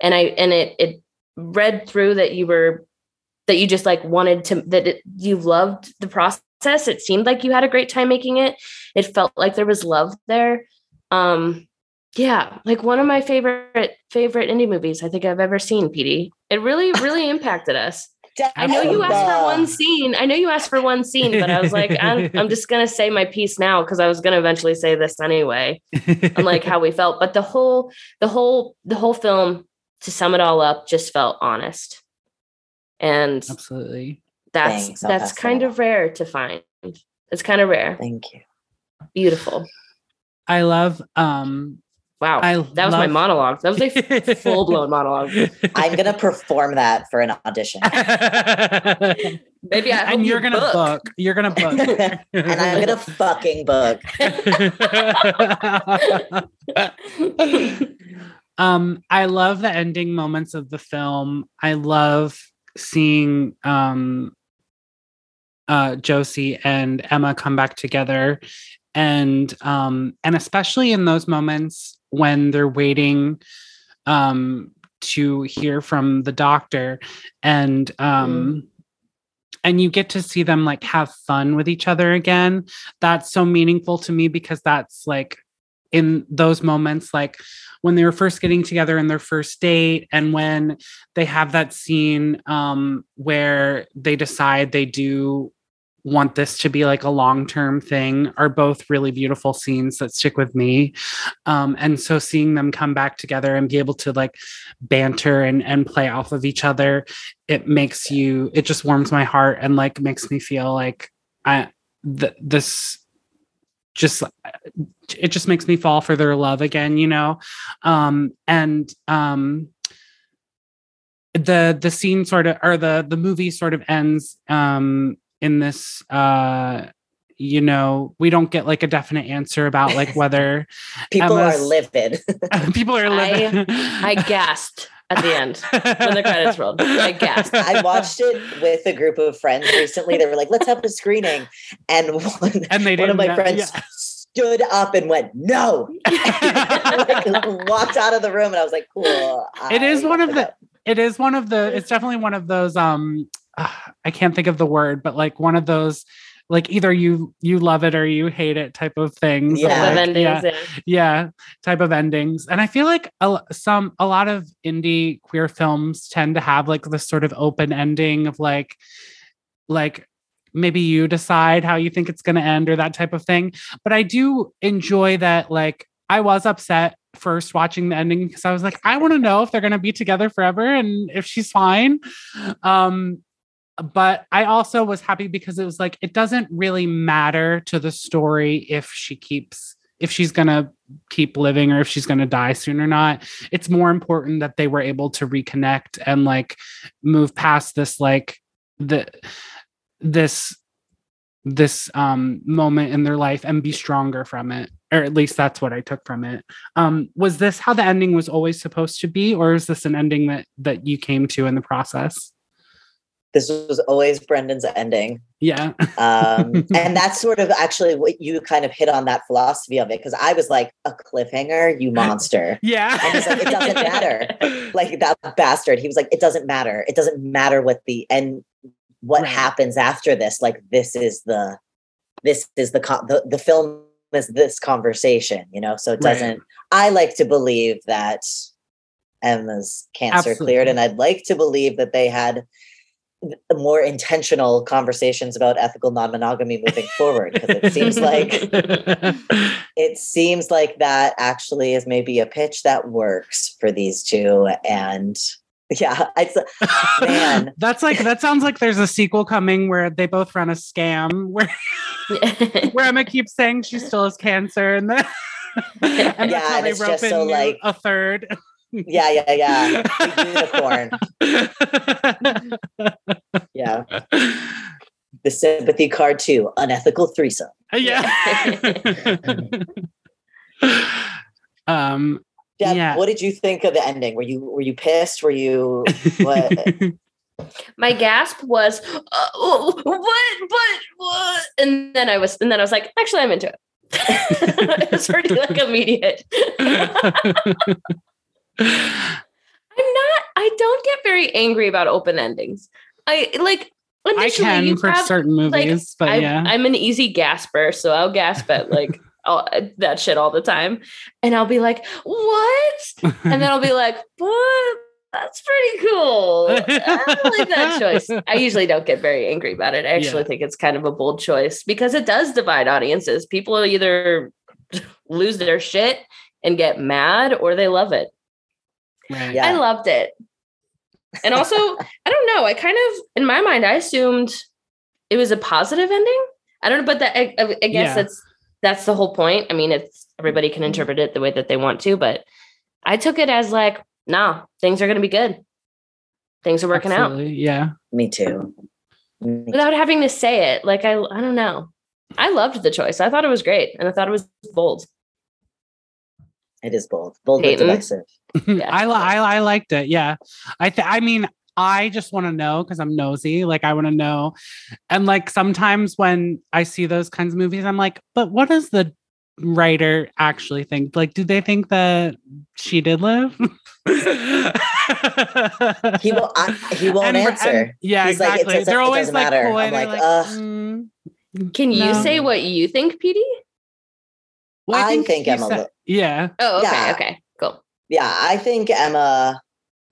And i and it it read through that you were that you just like wanted to that it, you loved the process. It seemed like you had a great time making it. It felt like there was love there. Um yeah, like one of my favorite favorite indie movies I think I've ever seen, Petey. It really, really impacted us. I know you asked for one scene. I know you asked for one scene, but I was like, I'm, I'm just gonna say my piece now because I was gonna eventually say this anyway, and like how we felt. But the whole, the whole, the whole film, to sum it all up, just felt honest, and Absolutely. that's Thanks, that's kind of rare to find. It's kind of rare. Thank you. Beautiful. I love um Wow, I that was my monologue. That was a full blown monologue. I'm gonna perform that for an audition. Maybe I hope and you you're gonna book. book. You're gonna book. and I'm gonna fucking book. um, I love the ending moments of the film. I love seeing um uh Josie and Emma come back together and um and especially in those moments when they're waiting um to hear from the doctor and um and you get to see them like have fun with each other again. That's so meaningful to me because that's like in those moments like when they were first getting together in their first date and when they have that scene um where they decide they do want this to be like a long-term thing are both really beautiful scenes that stick with me. Um and so seeing them come back together and be able to like banter and and play off of each other it makes you it just warms my heart and like makes me feel like i th- this just it just makes me fall for their love again you know? Um and um the the scene sort of or the the movie sort of ends um in this uh you know we don't get like a definite answer about like whether People Emma's- are livid. people are living I gasped at the end when the credits rolled. I gasped. I watched it with a group of friends recently. They were like, "Let's have a screening," and one, and they one of my know- friends yeah. stood up and went, "No!" like, walked out of the room, and I was like, "Cool." It is I one of the- that. it is one of the it's definitely one of those um uh, i can't think of the word but like one of those like either you you love it or you hate it type of things Yeah. Like, endings, yeah, yeah. yeah type of endings and i feel like a, l- some a lot of indie queer films tend to have like this sort of open ending of like like maybe you decide how you think it's going to end or that type of thing but i do enjoy that like i was upset first watching the ending because i was like i want to know if they're going to be together forever and if she's fine um but i also was happy because it was like it doesn't really matter to the story if she keeps if she's going to keep living or if she's going to die soon or not. It's more important that they were able to reconnect and like move past this like the this this um moment in their life and be stronger from it or at least that's what i took from it. Um was this how the ending was always supposed to be or is this an ending that that you came to in the process This was always Brendan's ending. yeah Um, and that's sort of actually what you kind of hit on that philosophy of it because I was like, a cliffhanger, you monster. yeah And he's like, it doesn't matter. Like that bastard. He was like, it doesn't matter. It doesn't matter what the and what Right. happens after this. Like this is the this is the co- the, the film is this conversation, you know. So it doesn't I like to believe that Emma's cancer Absolutely. cleared, and I'd like to believe that they had more intentional conversations about ethical non-monogamy moving forward because it seems like it seems like that actually is maybe a pitch that works for these two and yeah it's man. That's like that sounds like there's a sequel coming where they both run a scam where where Emma keeps saying she still has cancer and then and Yeah, that's how and they it's rope just in so, you like- a third yeah yeah yeah unicorn yeah the sympathy card too unethical threesome yeah um Deb, Yeah. what did you think of the ending were you were you pissed were you what My gasp was, uh, oh, what, what, what? And then I was, and then I was like, actually, I'm into it. it's pretty like immediate. I'm not, I don't get very angry about open endings. I like, I can for have- certain like, movies, but I, yeah. I'm an easy gasper, so I'll gasp at like all, uh, that shit all the time. And I'll be like, what? And then I'll be like, what? That's pretty cool. I like that choice. I usually don't get very angry about it. I actually Yeah. think it's kind of a bold choice because it does divide audiences. People either lose their shit and get mad or they love it. Right. Yeah. I loved it. And also, I don't know. I kind of, in my mind, I assumed it was a positive ending. I don't know, but that I, I- I guess Yeah. that's that's the whole point. I mean, it's everybody can mm-hmm. interpret it the way that they want to, but I took it as like, nah, things are going to be good. Things are working out Yeah. Me too. Me without having to say it. Like I, I don't know. I loved the choice. I thought it was great, and I thought it was bold. It is bold. Bold but Peyton? divisive. Yeah. I, li- I I liked it. Yeah. I th- I mean, I just want to know because I'm nosy. Like I want to know, and like sometimes when I see those kinds of movies, I'm like, but what does the writer actually think? Like, do they think that she did live? He won't. I, he won't And- and- answer. yeah, He's exactly. doesn't- They're it always like, matter. coy. I'm like, like, "Mm, Can you No. say what you think, Petey? well, I think he Emma said- li- yeah. Oh, okay, Yeah. okay, cool. Yeah, I think Emma.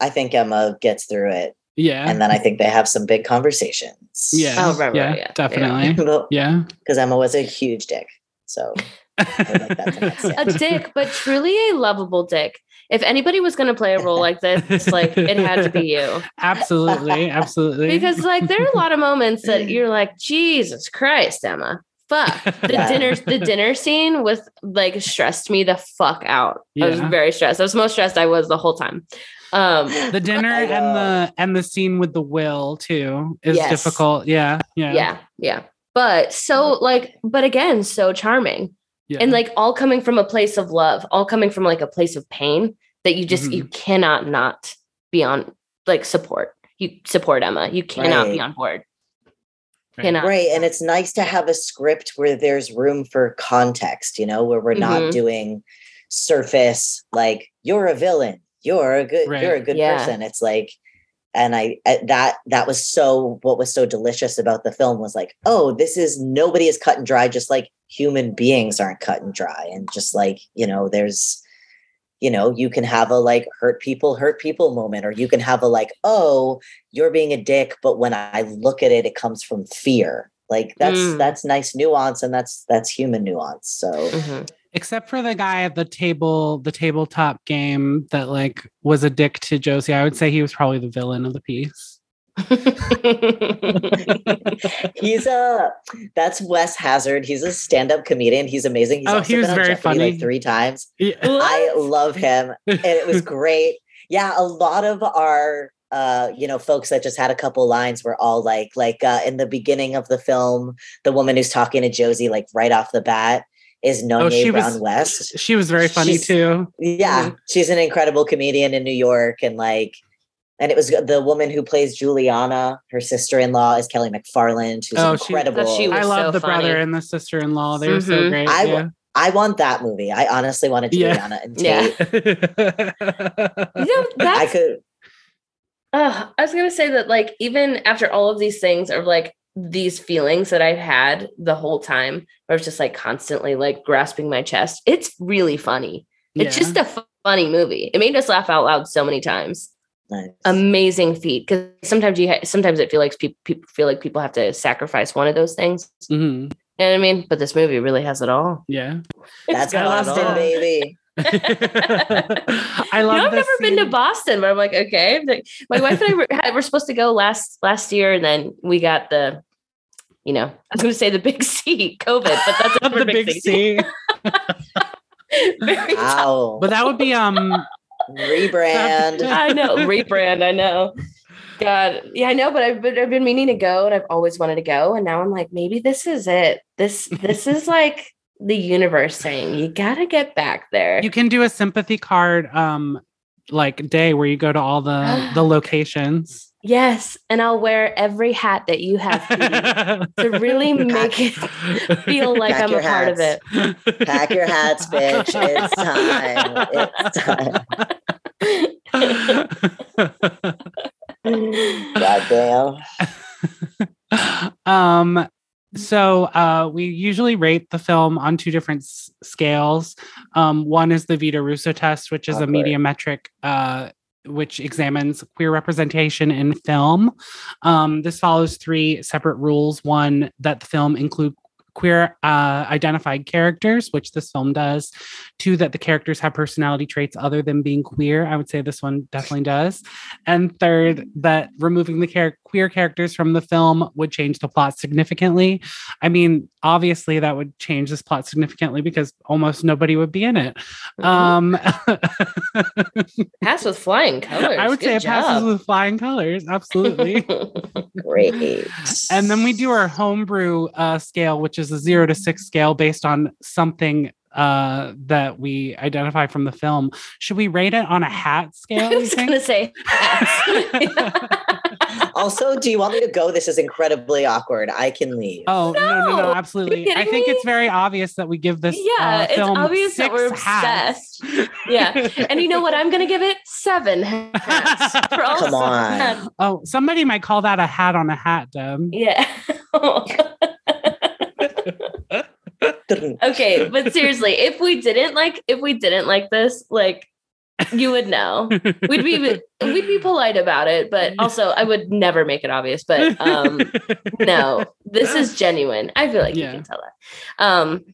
I think Emma gets through it, Yeah. and then I think they have some big conversations. yeah. Oh, right, right, yeah, yeah, yeah. Because Emma was a huge dick. So like that to next, yeah. A dick, but truly a lovable dick. If anybody was going to play a role like this, like it had to be you. absolutely. Absolutely. Because like there are a lot of moments that you're like, Jesus Christ, Emma. Fuck. The Yeah. dinner the dinner scene with like stressed me the fuck out. I was very stressed. I was most stressed I was the whole time. Um the dinner and the and the scene with the will too is Yes. difficult. Yeah. Yeah. yeah, yeah. But so like, but again, so charming. yeah. And like all coming from a place of love, all coming from like a place of pain that you just Mhm. you cannot not be on like support. You support Emma. You cannot be on board. Right. Cannot. Right. And it's nice to have a script where there's room for context, you know, where we're Mhm. not doing surface like you're a villain, you're a good you're a good Yeah. person. It's like and I I- that that was so what was so delicious about the film was like, oh, this is nobody is cut and dry, just like human beings aren't cut and dry. And just like, you know, there's you know, you can have a like hurt people, hurt people moment, or you can have a like, oh, you're being a dick, but when I look at it, it comes from fear. Like that's Mm. that's nice nuance and that's that's human nuance. So Mhm. Except for the guy at the table, the tabletop game that like was a dick to Josie. I would say he was probably the villain of the piece. he's a that's Wes Hazard. He's a stand-up comedian. He's amazing. He's Oh, also he was been on very Jeopardy funny. like three times. Yeah. I love him. and it was great. Yeah, a lot of our uh, you know, folks that just had a couple lines were all like, like uh, in the beginning of the film, the woman who's talking to Josie, like right off the bat, is Nonye Oh, she was- Brown West. She was very funny She's- too. Yeah, she's an incredible comedian in New York, and like, and it was the woman who plays Juliana. Her sister-in-law is Kelly McFarland, who's Oh, she- incredible. That she was I love so the brother and the sister in law. They were so Mhm. great. I yeah. I want that movie. I honestly wanted Yeah. Juliana and Yeah. Tate. You know, I could. Uh, I was gonna say that like even after all of these things or like these feelings that I've had the whole time, I was just like constantly like grasping my chest. It's really funny. It's just a funny movie. It made us laugh out loud so many times. Nice. Amazing feat because sometimes you ha- sometimes it feel like people people feel like people have to sacrifice one of those things. Mhm. You know what I mean? But this movie really has it all. Yeah. That's got Boston, baby. I You love know, I've this never been to. Boston, but I'm like, okay. My wife and I were, had- were supposed to go last last year, and then we got the, you know, I was going to say the big C, COVID, but that's a the different big C. Very Wow. But that would be um Rebrand. I know rebrand. I know. God, yeah, I know, but I've been, I've been meaning to go, and I've always wanted to go, and now I'm like, maybe this is it. This this is like the universe saying you got to get back there. you can do a sympathy card um like day where you go to all the the locations. yes, and I'll wear every hat that you have Petey, to really make it feel like Pack I'm a your part of it. Pack your hats, bitch. It's time. It's time. God damn. um so uh, we usually rate the film on two different s- scales. Um, one is the Vito Russo test, which is a media metric uh, which examines queer representation in film. Um, this follows three separate rules: one that the film include queer uh, identified characters, which this film does. Two, that the characters have personality traits other than being queer. I would say this one definitely does. And third, that removing the char- queer characters from the film would change the plot significantly. I mean, obviously, that would change this plot significantly because almost nobody would be in it. Mhm. Um, Pass with flying colors. I would say Good it passes with flying colors. Absolutely. Great. and then we do our homebrew uh, scale, which is a zero to six scale based on something uh, that we identify from the film. Should we rate it on a hat scale? I was gonna say. Also, do you want me to go? This is incredibly awkward. I can leave. Oh no, no, no, No. absolutely. I think me? it's very obvious that we give this yeah, uh, it's film obvious that we're six hats. obsessed. Yeah, and you know what? I'm gonna give it seven hats. For all Come on. seven. oh, somebody might call that a hat on a hat, Deb. Yeah. Okay, but seriously, if we didn't like, if we didn't like this, like, you would know. We'd be we'd be polite about it, but also I would never make it obvious. But um, no, this is genuine. I feel like Yeah. you can tell that. Um,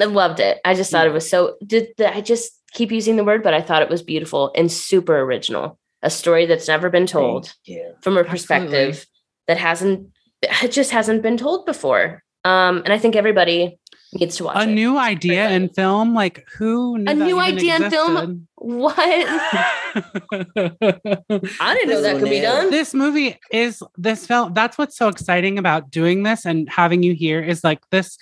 I loved it. I just thought it was so. Did I just keep using the word? But I thought it was beautiful and super original. A story that's never been told from a Absolutely. perspective that hasn't it just hasn't been told before. Um, and I think everybody needs to watch a it. new idea in film, like who? Knew A that new even idea in film? what? I didn't know that could be done. this movie is this film that's what's so exciting about doing this and having you here is like this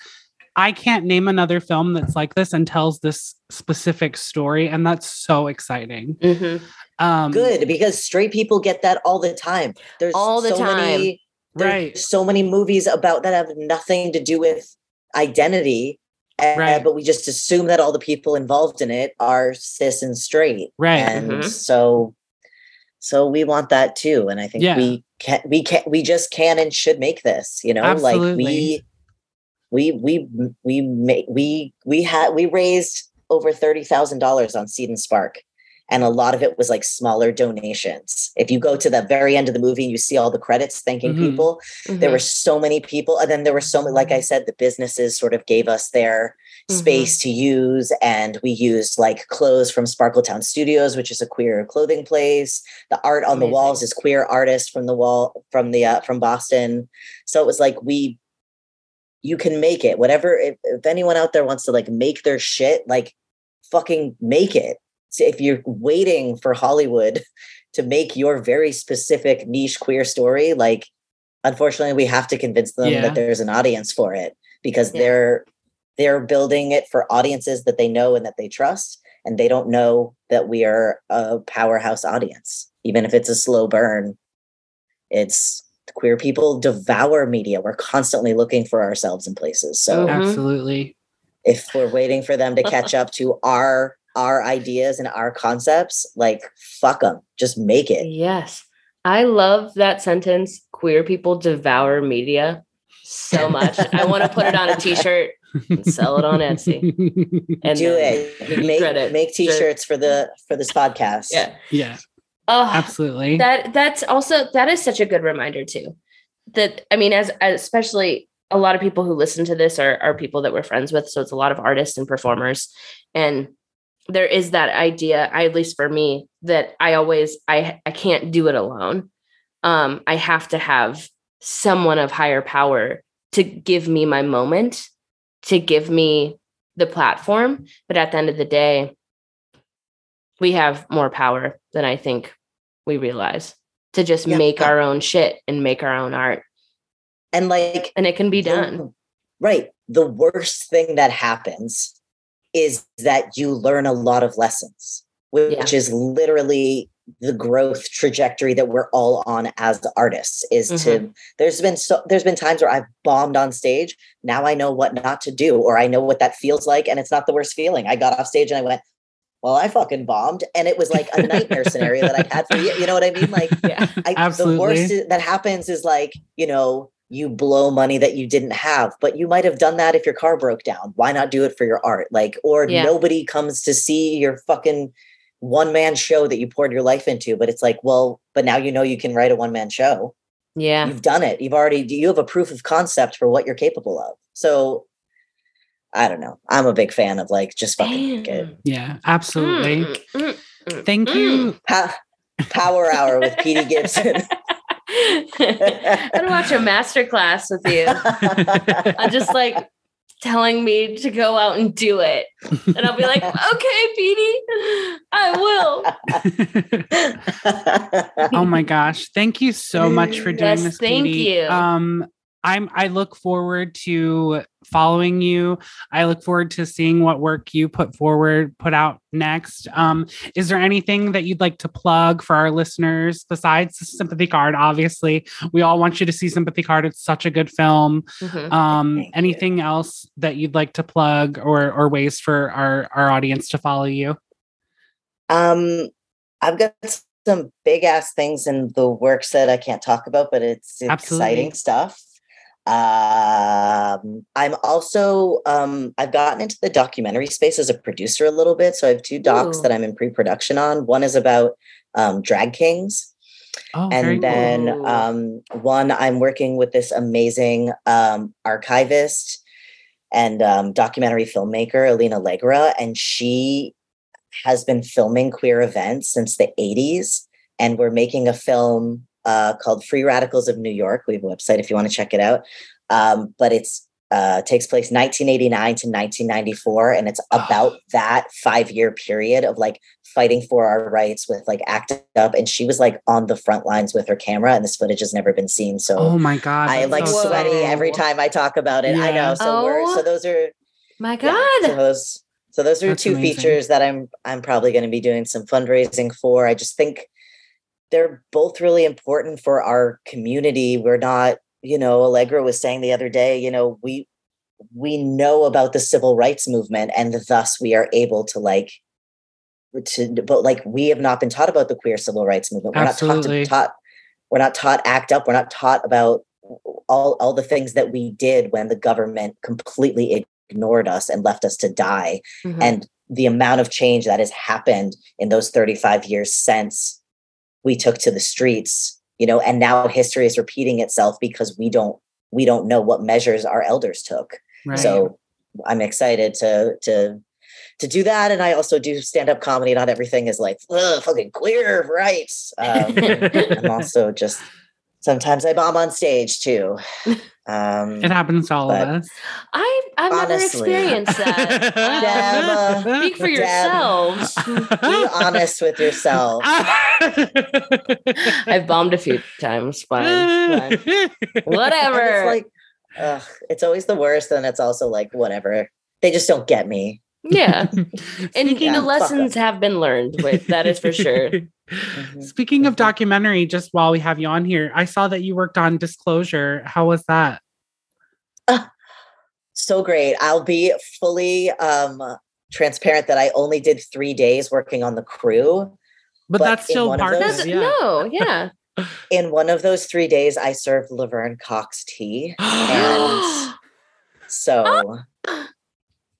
i can't name another film that's like this and tells this specific story and that's so exciting Mhm. um Good because straight people get that all the time. There's All the so time. many there's right so many movies about that have nothing to do with identity. uh, Right. but we just assume that all the people involved in it are cis and straight. right and Mhm. so so we want that too and i think Yeah. we can we can we just can and should make this you know like we we we we make we we had we raised over $30,000 on Seed and Spark and a lot of it was like smaller donations. If you go to the very end of the movie you see all the credits thanking Mhm. people there Mhm. were so many people and then there were so many like i said the businesses sort of gave us their Mhm. space to use and we used like clothes from sparkletown studios which is a queer clothing place. The art on the walls is queer artists from the wall from the uh, from boston. So it was like we you can make it. Whatever if, if anyone out there wants to like make their shit like fucking make it if you're waiting for hollywood to make your very specific niche queer story like unfortunately we have to convince them Yeah. that there's an audience for it because Yeah. they're they're building it for audiences that they know and that they trust and they don't know that we are a powerhouse audience even if it's a slow burn it's queer people devour media we're constantly looking for ourselves in places so Mhm. absolutely if we're waiting for them to catch up to our our ideas and our concepts like fuck them just make it Yes. I love that sentence. Queer people devour media so much. I want to put it on a t-shirt and sell it on Etsy. And do it make, credit. make t-shirts for the for this podcast Yeah. yeah Oh, absolutely that that's also that is such a good reminder too. That I mean, as, as especially a lot of people who listen to this are are people that we're friends with. So it's a lot of artists and performers, and there is that idea. At least for me, that I always I I can't do it alone. Um, I have to have someone of higher power to give me my moment, to give me the platform. But at the end of the day, we have more power than I think we realize to just Yeah. make our own shit and make our own art. and like And it can be done. right the worst thing that happens is that you learn a lot of lessons which is literally the growth trajectory that we're all on as artists is to Mm-hmm. there's been so there's been times where I've bombed on stage. Now I know what not to do or I know what that feels like and it's not the worst feeling. I got off stage and I went well I fucking bombed. And it was like a nightmare scenario that I had for you you know what I mean? Like Yeah. I, the worst that happens is like you know you blow money that you didn't have, but you might have done that if your car broke down. Why not do it for your art? Like, or Yeah. nobody comes to see your fucking one man show that you poured your life into. But it's like, well, but now you know you can write a one man show. Yeah. You've done it. You've already, you have a proof of concept for what you're capable of. So I don't know. I'm a big fan of like just fucking make it. Yeah, absolutely. Mm, mm, mm, Thank mm. you. Pa- Power Hour with Petey Gibson. I'm gonna watch a master class with you. I'm just like telling me to go out and do it. And I'll be like, okay, Petey, I will. oh my gosh. Thank you so much for doing Yes, this. thank Katie. you. Um I'm I look forward to following you. I look forward to seeing what work you put forward, put out next. Um, is there anything that you'd like to plug for our listeners besides Sympathy Card? Obviously, we all want you to see Sympathy Card. It's such a good film. Mhm. Um, Thank you. anything else that you'd like to plug or or ways for our our audience to follow you? Um, I've got some big ass things in the works that I can't talk about, but it's Absolutely. exciting stuff. Um, I'm also um, I've gotten into the documentary space as a producer a little bit, so I have two docs Ooh. that I'm in pre-production on. One is about um, drag kings, Oh, and then cool. um, one I'm working with this amazing um, archivist and um, documentary filmmaker Alina Allegra, and she has been filming queer events since the 80s, and we're making a film uh, called Free Radicals of New York. We have a website if you want to check it out, um, but it's uh, takes place 1989 to 1994, and it's about that five year period of like fighting for our rights with like ACT UP, and she was like on the front lines with her camera, and this footage has never been seen. So Oh my god. I am like so sweaty every time I talk about it. I know. So we're Oh. so those are My yeah, God. so those so those are That's two amazing. features that I'm I'm probably going to be doing some fundraising for. I just think they're both really important for our community. We're not, you know, Allegra was saying the other day, you know, we we know about the civil rights movement and thus we are able to like to but like we have not been taught about the queer civil rights movement. We're not Absolutely. taught to, taught we're not taught act up. We're not taught about all all the things that we did when the government completely ignored us and left us to die Mhm. and the amount of change that has happened in those 35 years since we took to the streets you know and now history is repeating itself because we don't we don't know what measures our elders took. Right. so i'm excited to to to do that. And i also do stand-up comedy. Not everything is like Ugh, fucking queer rights um, i'm also just sometimes i bomb on stage too um it happens to all of us. I, I've never experienced that. Deb, Speak for Deb. yourselves. be honest with yourself I've bombed a few times. Fine. fine. Whatever. it's like ugh, it's always the worst and it's also like whatever they just don't get me yeah. And Speaking Yeah, the lessons have been learned with that is for sure. Speaking of Mhm. documentary, just while we have you on here, I saw that you worked on Disclosure. How was that? so great i'll be fully um transparent that i only did three days working on the crew But, But that's still part of those- That's, it. Yeah. No, yeah. in one of those three days i served laverne cox tea and so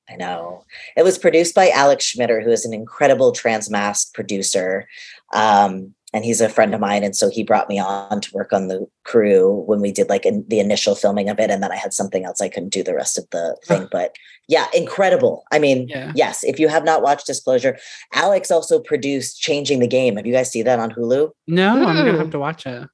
I know. It was produced by Alex Schmider, who is an incredible transmask producer. Um, and he's a friend of mine. And so he brought me on to work on the crew when we did like in, the initial filming of it. And then I had something else I couldn't do the rest of the thing. But yeah, incredible. I mean, Yeah. yes, if you have not watched Disclosure, Alex also produced Changing the Game. Have you guys seen that on Hulu? No, I'm gonna Mm. have to watch it.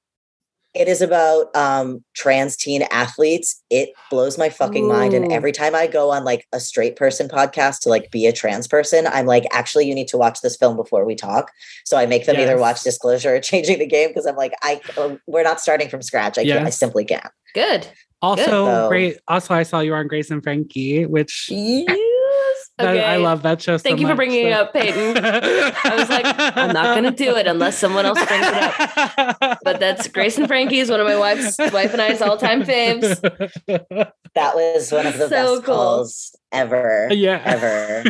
It is about um, trans teen athletes. It blows my fucking mind. And every time I go on like a straight person podcast to like be a trans person, I'm like, actually, you need to watch this film before we talk. So I make them either watch Disclosure or Changing the Game because I'm like, I uh, we're not starting from scratch. I can't. I simply can't. Good. Also, though. great. Also, I saw you on Grace and Frankie, which Yes. That- Okay. I love that show. so Thank you for much, bringing it up, Peyton. I was like, I'm not gonna do it unless someone else brings it up. But that's Grace and Frankie is one of my wife's wife and I's all time faves. That was one of the So best cool. calls ever. yeah. Ever.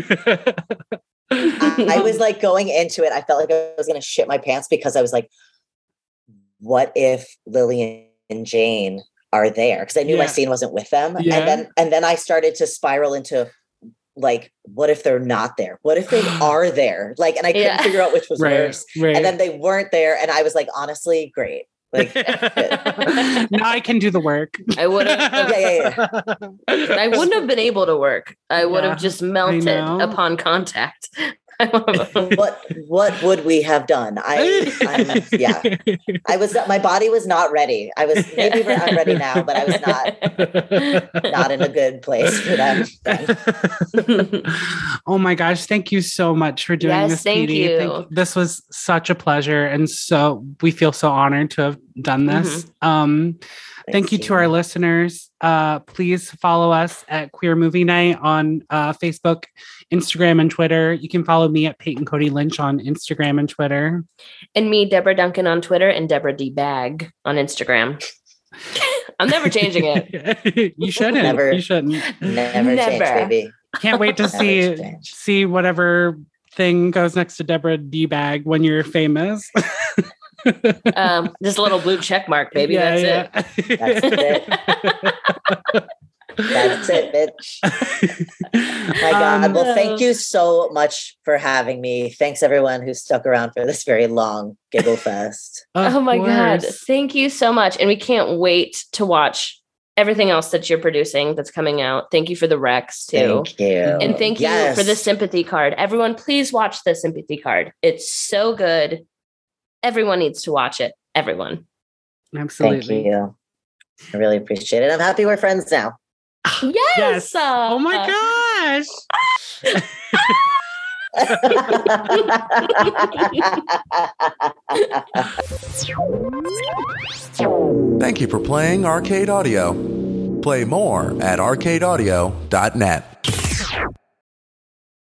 I, I was like going into it, I felt like I was going to shit my pants because I was like, what if Lily and Jane are there because I knew my scene wasn't with them. Yeah. And then and then I started to spiral into like, what if they're not there? What if they are there? Like, and I couldn't Yeah. figure out which was right, worse. right. And then they weren't there, and I was like, honestly, great. Like, now I can do the work. I would have. Yeah, I wouldn't have been able to work. I would Yeah, have just melted upon contact. what what would we have done? I I'm, yeah. I was my body was not ready. I was maybe I'm ready now, but I was not not in a good place for that. oh my gosh, thank you so much for doing Yes, this. thank Petey. you. This was such a pleasure. And so we feel so honored to have done this. Mm-hmm. Um, thank you to our listeners. Uh, please follow us at Queer Movie Night on uh, Facebook, Instagram, and Twitter. You can follow me at Peyton Cody Lynch on Instagram and Twitter. and me, Deborah Duncan on Twitter and Deborah D Bag on Instagram. I'm never changing it. you shouldn't. Never. You shouldn't. Never, change, Never. baby. Can't wait to see change. see whatever thing goes next to Deborah D bag when you're famous. Um, just a little blue check mark, baby. That's it. it. That's it, bitch. My God. Um, well, thank you so much for having me. Thanks everyone who stuck around for this very long giggle fest. oh my God. Thank you so much. And we can't wait to watch everything else that you're producing that's coming out. Thank you for the Rex too. Thank you. And thank you Yes. for the sympathy card. Everyone, please watch the sympathy card. It's so good. Everyone needs to watch it. Everyone. Thank Absolutely. you. I really appreciate it. I'm happy we're friends now. Yes. Yes. uh, Oh my gosh. Thank you for playing Arcade Audio. Play more at arcadeaudio.net.